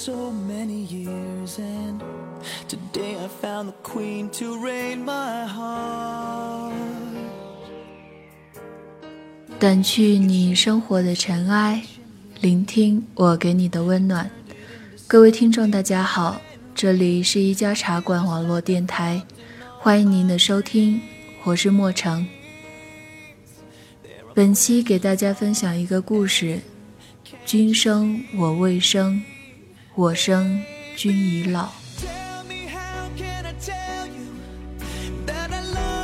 so many years, and today I found the queen to reign my heart. 掸去你生活的尘埃，聆听我给你的温暖。各位听众，大家好，这里是一家茶馆网络电台，欢迎您的收听，我是莫成。本期给大家分享一个故事：君生我未生，我生君已老。Tell me how can I tell you that I love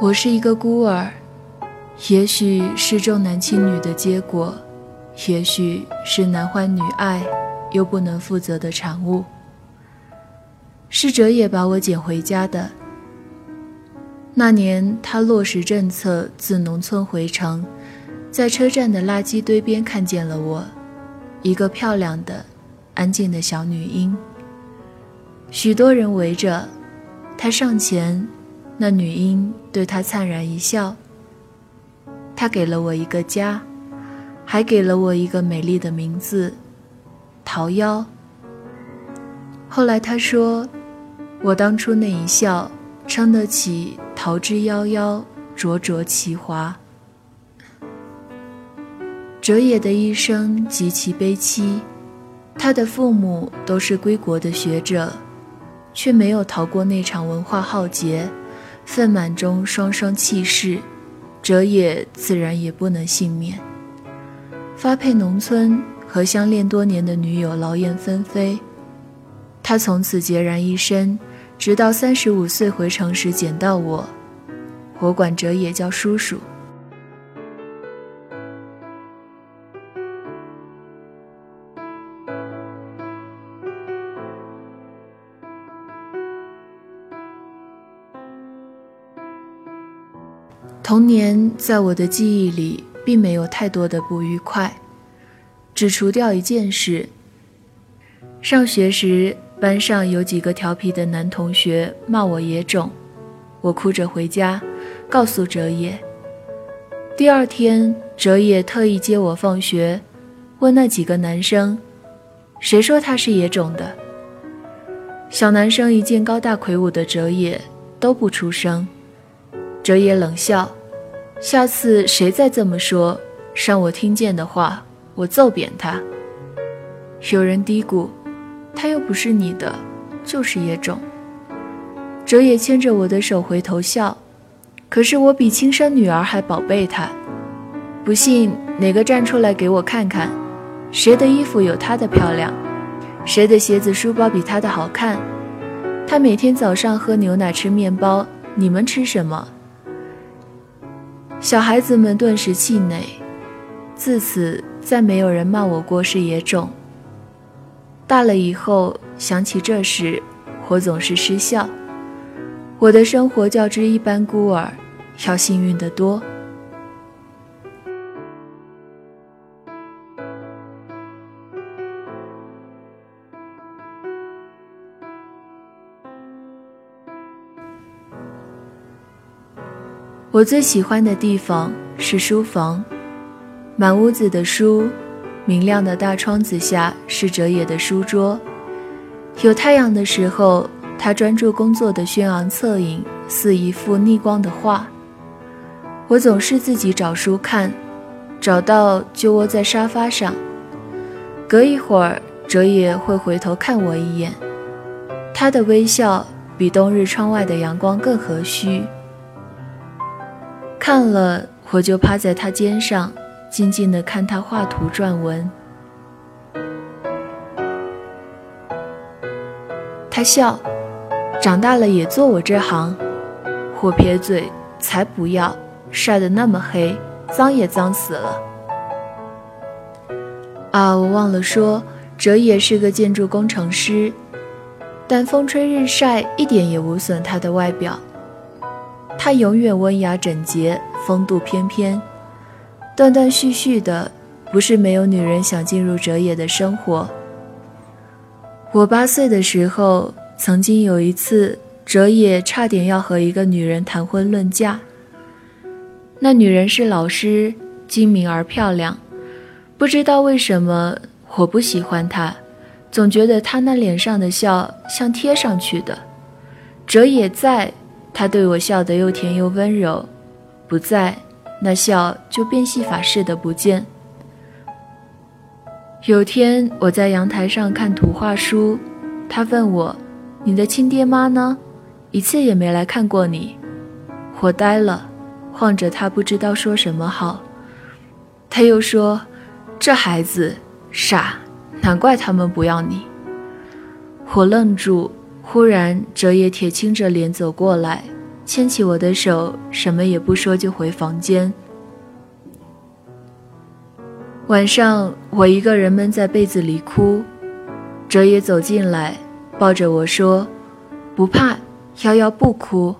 我是一个孤儿，也许是重男轻女的结果，也许是男欢女爱又不能负责的产物。是哲也把我捡回家的。那年他落实政策，自农村回城，在车站的垃圾堆边看见了我，一个漂亮的、安静的小女婴。许多人围着，他上前。那女婴对他灿然一笑。他给了我一个家，还给了我一个美丽的名字——桃夭。后来他说，我当初那一笑，撑得起“桃之夭夭，灼灼其华”。哲野的一生极其悲戚，他的父母都是归国的学者，却没有逃过那场文化浩劫。愤满中双双弃世，哲野自然也不能幸免。发配农村，和相恋多年的女友劳燕分飞，他从此孑然一身，直到三十五岁回城时捡到我，我管哲野叫叔叔。童年在我的记忆里并没有太多的不愉快，只除掉一件事。上学时，班上有几个调皮的男同学骂我野种，我哭着回家，告诉哲野。第二天，哲野特意接我放学，问那几个男生：“谁说他是野种的？”小男生一见高大魁梧的哲野，都不出声。哲野冷笑：“下次谁再这么说，让我听见的话，我揍扁他。”有人嘀咕：“他又不是你的，就是野种。”哲也牵着我的手回头笑：“可是我比亲生女儿还宝贝他。不信哪个站出来给我看看，谁的衣服有他的漂亮，谁的鞋子书包比他的好看？他每天早上喝牛奶吃面包，你们吃什么？”小孩子们顿时气馁，自此再没有人骂我过是野种。大了以后想起这事，我总是失笑。我的生活较之一般孤儿要幸运得多。我最喜欢的地方是书房，满屋子的书，明亮的大窗子下是哲野的书桌。有太阳的时候，他专注工作的轩昂侧影似一幅逆光的画。我总是自己找书看，找到就窝在沙发上。隔一会儿，哲野会回头看我一眼，他的微笑比冬日窗外的阳光更和煦。看了，我就趴在他肩上，静静的看他画图撰文。他笑，长大了也做我这行。我撇嘴，才不要，晒得那么黑，脏也脏死了。啊，我忘了说，哲也是个建筑工程师。但风吹日晒一点也无损他的外表。她永远温雅整洁，风度翩翩，断断续续的，不是没有女人想进入哲野的生活。我八岁的时候，曾经有一次，哲野差点要和一个女人谈婚论嫁。那女人是老师，精明而漂亮，不知道为什么我不喜欢她，总觉得她那脸上的笑像贴上去的。哲野在，他对我笑得又甜又温柔；不在，那笑就变戏法似的不见。有天我在阳台上看图画书，他问我：“你的亲爹妈呢？一次也没来看过你。”我呆了，晃着他不知道说什么好。他又说：“这孩子傻，难怪他们不要你。”我愣住，忽然哲野铁青着脸走过来，牵起我的手，什么也不说就回房间。晚上，我一个人闷在被子里哭，哲野走进来，抱着我说：“不怕，瑶瑶不哭。”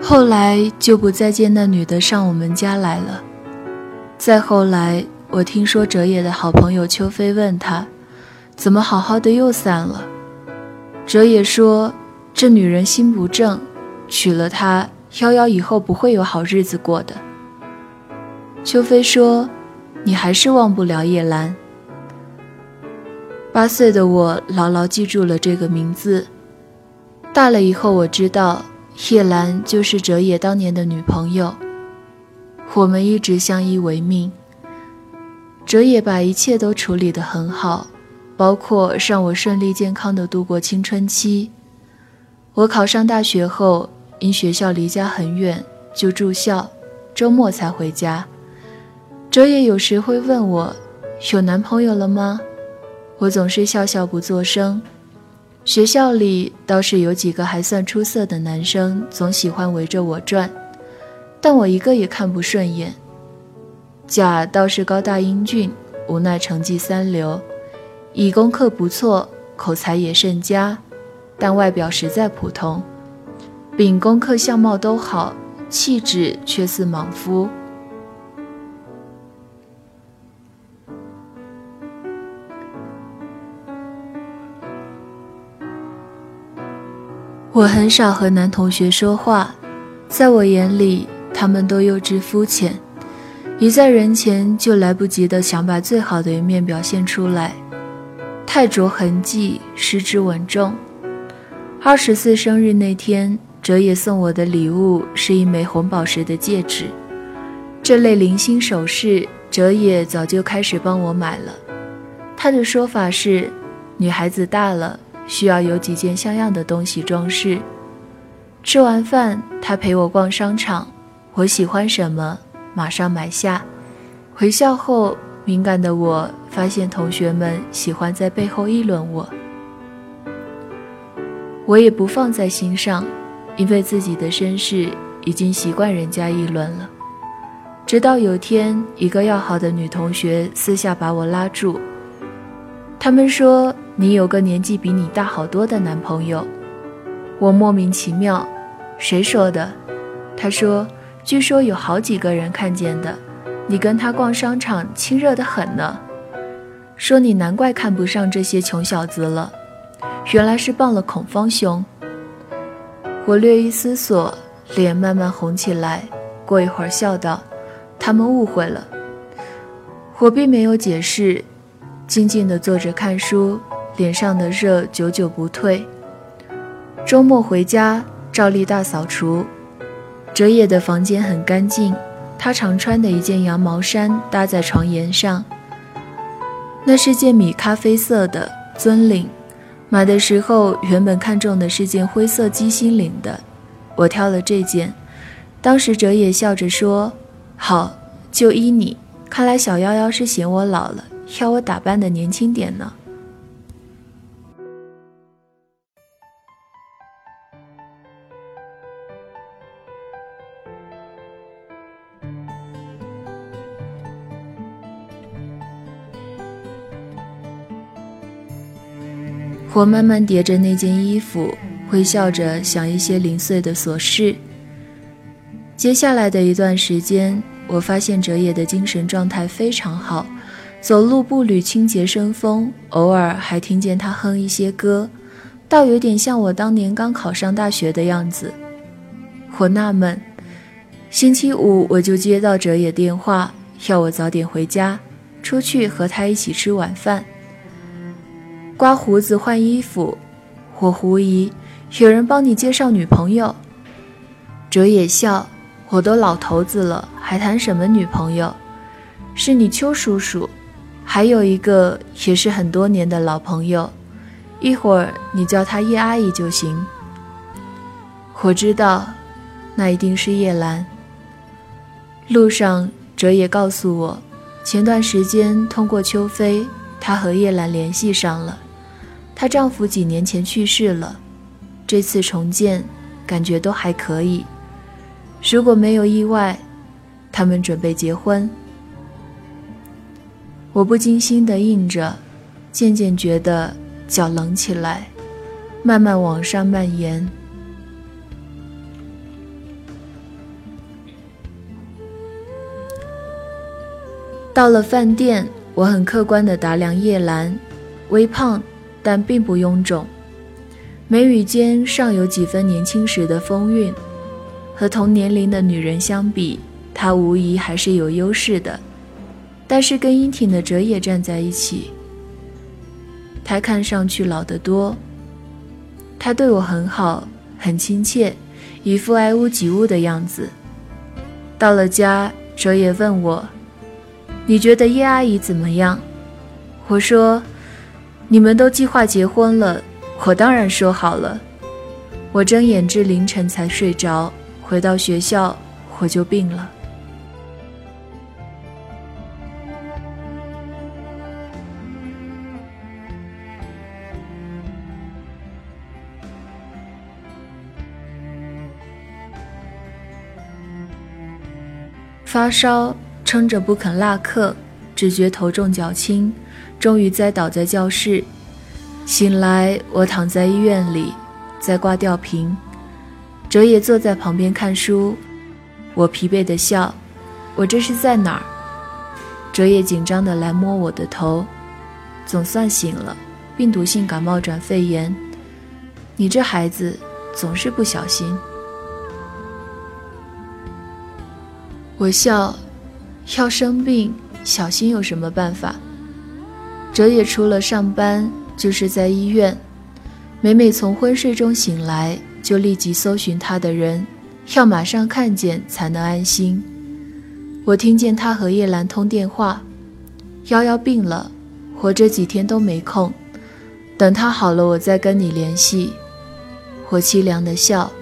后来就不再见那女的上我们家来了。再后来，我听说哲野的好朋友邱飞问他：“怎么好好的又散了？”哲野说：“这女人心不正。”娶了她，夭夭以后不会有好日子过的。邱飞说：“你还是忘不了叶兰。”八岁的我牢牢记住了这个名字。大了以后，我知道叶兰就是哲野当年的女朋友。我们一直相依为命。哲野把一切都处理得很好，包括让我顺利健康地度过青春期。我考上大学后。因学校离家很远，就住校，周末才回家。哲野有时会问我：“有男朋友了吗？”我总是笑笑不作声。学校里倒是有几个还算出色的男生，总喜欢围着我转，但我一个也看不顺眼。甲倒是高大英俊，无奈成绩三流，乙功课不错，口才也甚佳，但外表实在普通。丙功课相貌都好，气质却似莽夫。我很少和男同学说话，在我眼里，他们都幼稚肤浅，一在人前就来不及的想把最好的一面表现出来，太着痕迹，失之稳重。二十四生日那天。哲野送我的礼物是一枚红宝石的戒指，这类零星首饰，哲野早就开始帮我买了。他的说法是，女孩子大了，需要有几件像样的东西装饰。吃完饭，他陪我逛商场，我喜欢什么，马上买下。回校后，敏感的我发现同学们喜欢在背后议论我，我也不放在心上。因为自己的身世已经习惯人家议论了，直到有天，一个要好的女同学私下把我拉住，他们说你有个年纪比你大好多的男朋友，我莫名其妙，谁说的？他说，据说有好几个人看见的，你跟他逛商场亲热的很呢，说你难怪看不上这些穷小子了，原来是傍了孔方兄。我略一思索，脸慢慢红起来。过一会儿，笑道：“他们误会了。”我并没有解释，静静地坐着看书，脸上的热久久不退。周末回家，照例大扫除。哲野的房间很干净，他常穿的一件羊毛衫搭在床沿上，那是件米咖啡色的尊领。买的时候，原本看中的是件灰色鸡心领的，我挑了这件。当时哲野笑着说：“好，就依你。看来小夭夭是嫌我老了，要我打扮的年轻点呢。”我慢慢叠着那件衣服，微笑着想一些零碎的琐事。接下来的一段时间，我发现哲野的精神状态非常好，走路步履清洁生风，偶尔还听见他哼一些歌，倒有点像我当年刚考上大学的样子。我纳闷，星期五我就接到哲野电话，要我早点回家，出去和他一起吃晚饭。刮胡子、换衣服，我狐疑有人帮你介绍女朋友。哲野笑。我都老头子了，还谈什么女朋友？是你邱叔叔，还有一个也是很多年的老朋友，一会儿你叫他叶阿姨就行。我知道，那一定是叶兰。路上，哲也告诉我，前段时间通过邱飞，他和叶兰联系上了。她丈夫几年前去世了，这次重建，感觉都还可以。如果没有意外，他们准备结婚。我不经心的应着，渐渐觉得脚冷起来，慢慢往上蔓延。到了饭店，我很客观的打量叶兰，微胖，但并不臃肿，眉宇间尚有几分年轻时的风韵。和同年龄的女人相比，她无疑还是有优势的。但是跟英挺的哲野站在一起，她看上去老得多。她对我很好，很亲切，一副爱屋及乌的样子。到了家，哲野问我：“你觉得叶阿姨怎么样？”我说：“你们都计划结婚了，我当然说好了。”我睁眼至凌晨才睡着。回到学校，我就病了。发烧，撑着不肯落课，只觉头重脚轻，终于栽倒在教室。醒来，我躺在医院里，在挂吊瓶。哲野坐在旁边看书，我疲惫的笑。我这是在哪儿？哲野紧张的来摸我的头，总算醒了。病毒性感冒转肺炎，你这孩子总是不小心。我笑，要生病小心有什么办法？哲野除了上班就是在医院，每每从昏睡中醒来。就立即搜寻他的人，要马上看见才能安心。我听见他和叶兰通电话，幺幺病了，我这几天都没空，等他好了我再跟你联系。我凄凉的笑，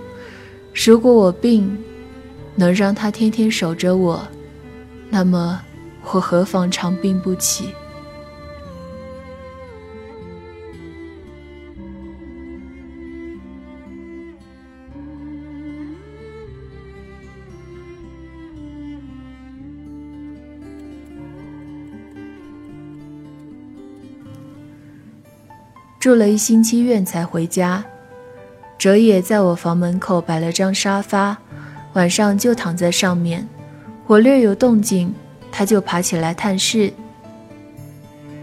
如果我病，能让他天天守着我，那么我何妨长病不起？住了一星期院才回家，哲野在我房门口摆了张沙发，晚上就躺在上面。我略有动静，他就爬起来探视。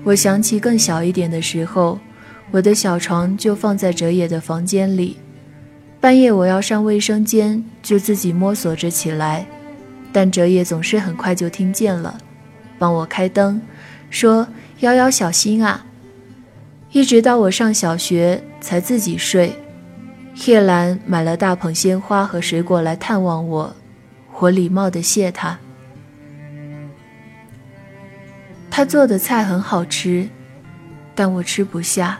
我想起更小一点的时候，我的小床就放在哲野的房间里，半夜我要上卫生间，就自己摸索着起来，但哲野总是很快就听见了，帮我开灯，说：“幺幺小心啊。”一直到我上小学才自己睡。叶兰买了大捧鲜花和水果来探望我，我礼貌地谢她。她做的菜很好吃，但我吃不下，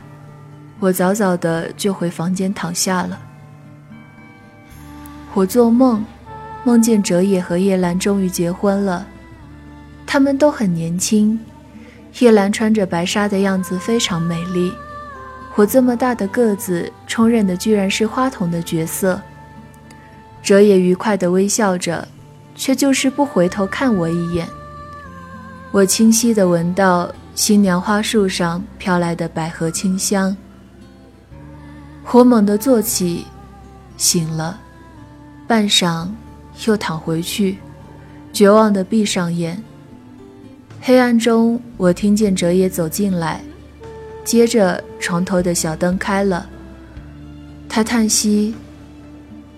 我早早的就回房间躺下了。我做梦，梦见哲野和叶兰终于结婚了，他们都很年轻。叶兰穿着白纱的样子非常美丽，我这么大的个子，充任的居然是花童的角色。哲也愉快地微笑着，却就是不回头看我一眼。我清晰地闻到新娘花树上飘来的百合清香，我猛地坐起，醒了，半晌又躺回去，绝望地闭上眼。黑暗中，我听见哲野走进来，接着床头的小灯开了。他叹息：“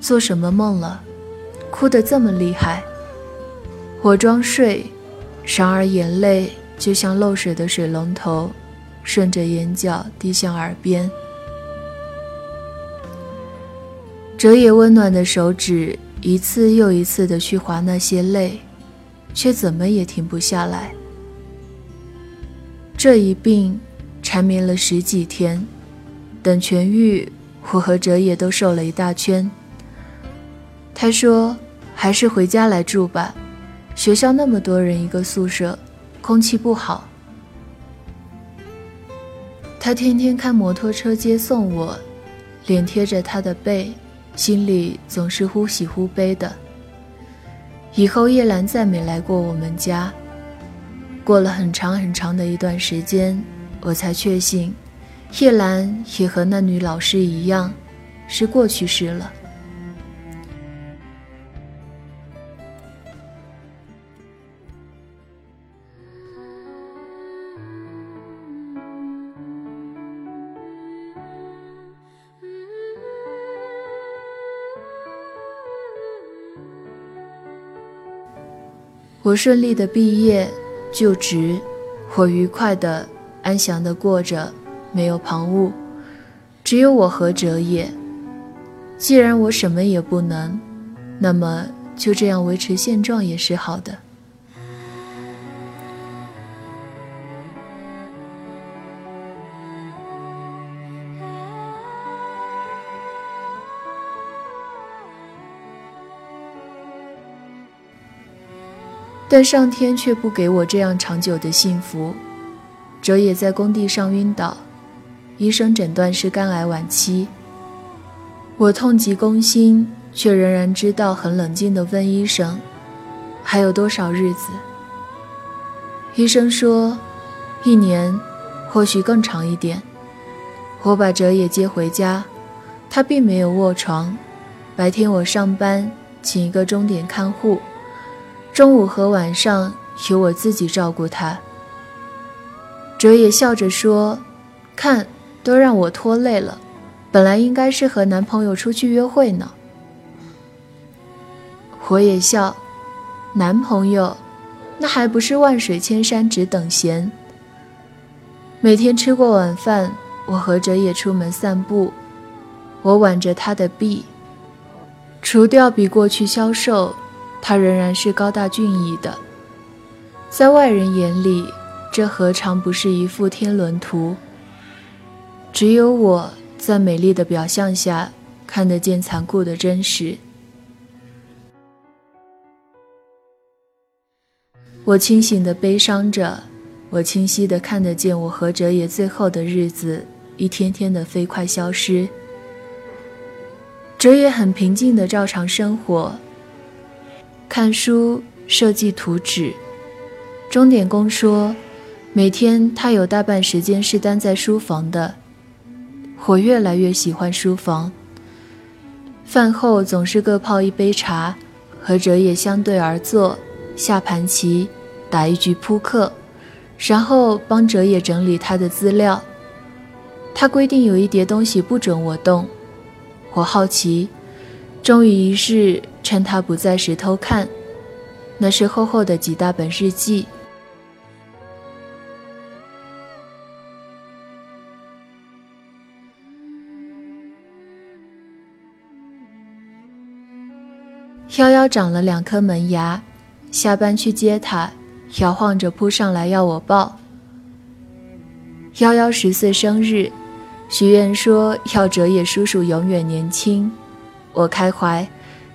做什么梦了？哭得这么厉害。”我装睡，然而眼泪就像漏水的水龙头，顺着眼角滴向耳边。哲野温暖的手指一次又一次地去划那些泪，却怎么也停不下来。这一病缠绵了十几天，等痊愈，我和哲野都瘦了一大圈。他说：“还是回家来住吧。”学校那么多人一个宿舍，空气不好。他天天开摩托车接送我，脸贴着他的背，心里总是忽喜忽悲的。以后叶兰再没来过我们家。过了很长很长的一段时间，我才确信，叶兰也和那女老师一样，是过去式了。我顺利的毕业、就职，我愉快的、安详的过着，没有旁骛，只有我和哲也。既然我什么也不能，那么就这样维持现状也是好的。但上天却不给我这样长久的幸福。哲野在工地上晕倒，医生诊断是肝癌晚期。我痛极攻心，却仍然知道很冷静地问医生：“还有多少日子？”医生说：“一年，或许更长一点。”我把哲野接回家，他并没有卧床。白天我上班，请一个钟点看护。中午和晚上由我自己照顾他。哲也笑着说：“看，都让我拖累了，本来应该是和男朋友出去约会呢。”我也笑：“男朋友，那还不是万水千山只等闲。”每天吃过晚饭，我和哲也出门散步，我挽着他的臂，除掉比过去消瘦。他仍然是高大俊逸的，在外人眼里，这何尝不是一幅天伦图？只有我在美丽的表象下看得见残酷的真实。我清醒的悲伤着，我清晰的看得见我和哲野最后的日子一天天的飞快消失。哲野很平静的照常生活。看书、设计图纸。钟点工说，每天他有大半时间是待在书房的。我越来越喜欢书房。饭后总是各泡一杯茶，和哲野相对而坐，下盘棋，打一局扑克，然后帮哲野整理他的资料。他规定有一叠东西不准我动。我好奇，终于一日。趁他不在时偷看，那是厚厚的几大本日记。幺幺长了两颗门牙，下班去接他，摇晃着扑上来要我抱。幺幺十岁生日，许愿说要哲野叔叔永远年轻，我开怀。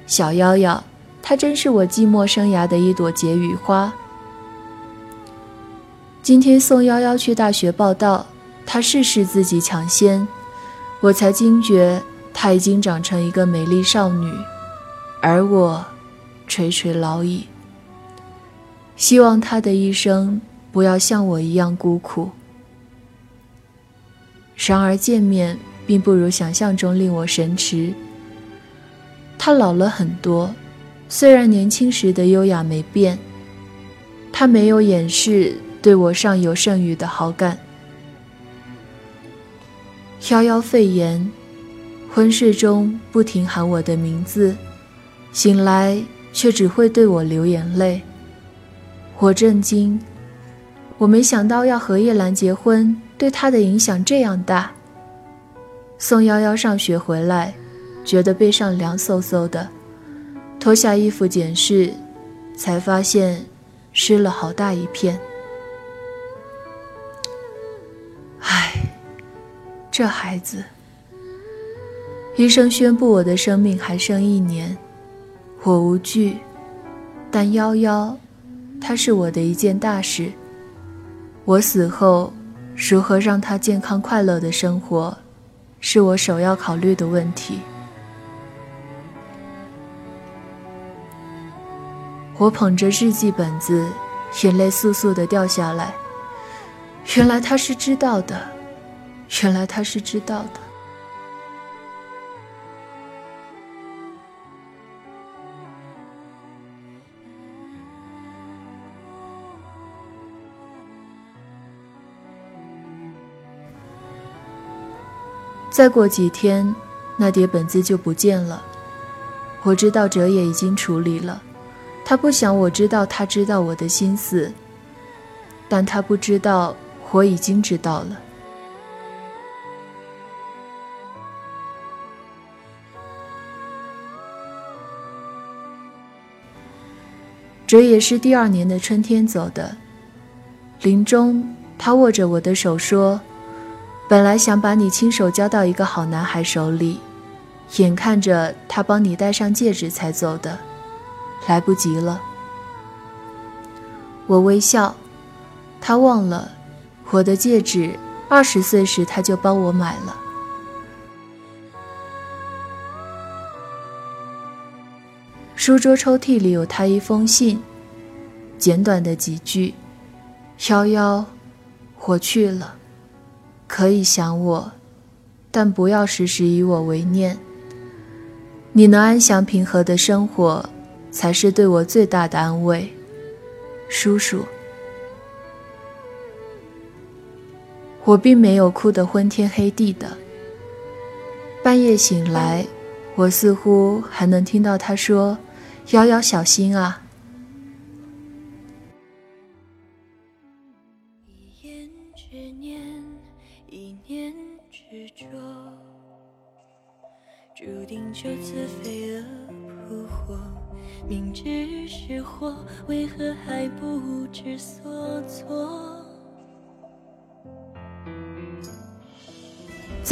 小夭夭，她真是我寂寞生涯的一朵解语花。今天送夭夭去大学报道，她试试自己抢先，我才惊觉她已经长成一个美丽少女，而我垂垂老矣。希望她的一生不要像我一样孤苦。然而见面并不如想象中令我神驰。他老了很多，虽然年轻时的优雅没变。他没有掩饰对我尚有剩余的好感。夭夭肺炎，昏睡中不停喊我的名字，醒来却只会对我流眼泪。我震惊，我没想到要和叶兰结婚对他的影响这样大。送夭夭上学回来，觉得背上凉飕飕的，脱下衣服检视，才发现。湿了好大一片。唉，这孩子。医生宣布我的生命还剩一年，我无惧，但夭夭，它是我的一件大事。我死后，如何让他健康快乐的生活，是我首要考虑的问题。我捧着日记本子，眼泪簌簌的掉下来。原来他是知道的，原来他是知道的。再过几天，那叠本子就不见了。我知道哲也已经处理了。他不想我知道，他知道我的心思，但他不知道我已经知道了。这也是第二年的春天走的。临终，他握着我的手说：“本来想把你亲手交到一个好男孩手里，眼看着他帮你戴上戒指才走的。”来不及了，我微笑。他忘了，我的戒指，二十岁时他就帮我买了。书桌抽屉里有他一封信，简短的几句：“幺幺，我去了，可以想我，但不要时时以我为念。你能安详平和的生活。”才是对我最大的安慰，叔叔。我并没有哭得昏天黑地的。半夜醒来，我似乎还能听到他说：“瑶瑶，小心啊。”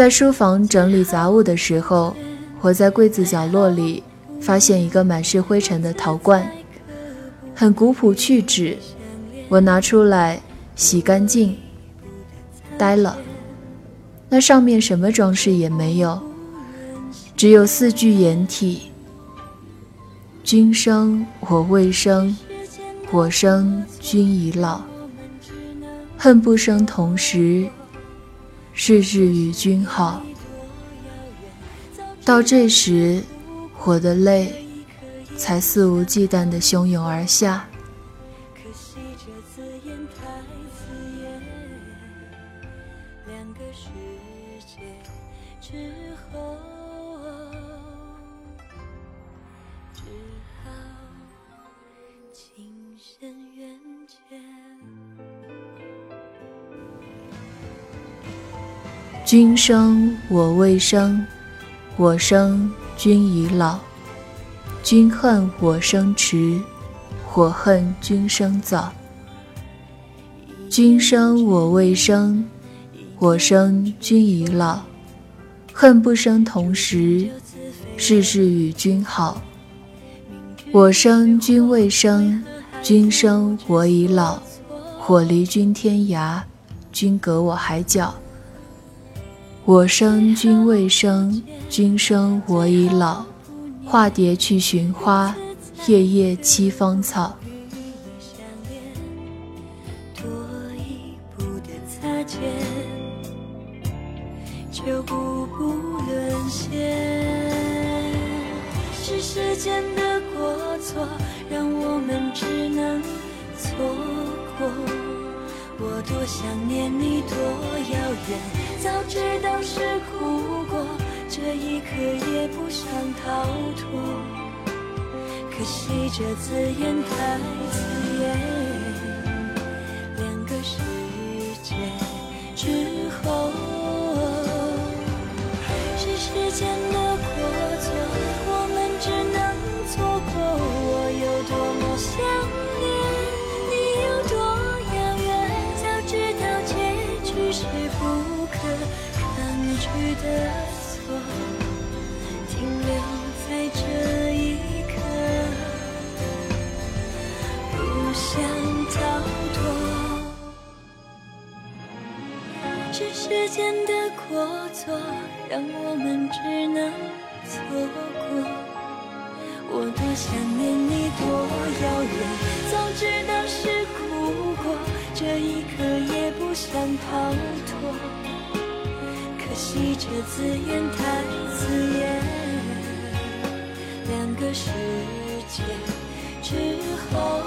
在书房整理杂物的时候，我在柜子角落里发现一个满是灰尘的陶罐，很古朴去质。我拿出来洗干净，呆了。那上面什么装饰也没有，只有四句掩体。君生我未生，我生君已老。恨不生同时，日日与君好。到这时，我的泪才肆无忌惮地汹涌而下。君生我未生，我生君已老。君恨我生迟，我恨君生早。君生我未生，我生君已老。恨不生同时，日日与君好。我生君未生，君生我已老。我离君天涯，君隔我海角。我生君未生，君生我已老。化蝶去寻花，夜夜栖芳草。就步步沦陷。是时间的过错，让我们只能错过。我多想念你，多遥远，早知道是苦果，这一刻也不想逃脱。可惜这字眼太刺间的过错，让我们只能错过。我多想念你，多遥远，早知道是苦果，这一刻也不想逃脱。可惜这字眼太刺眼，两个世界之后，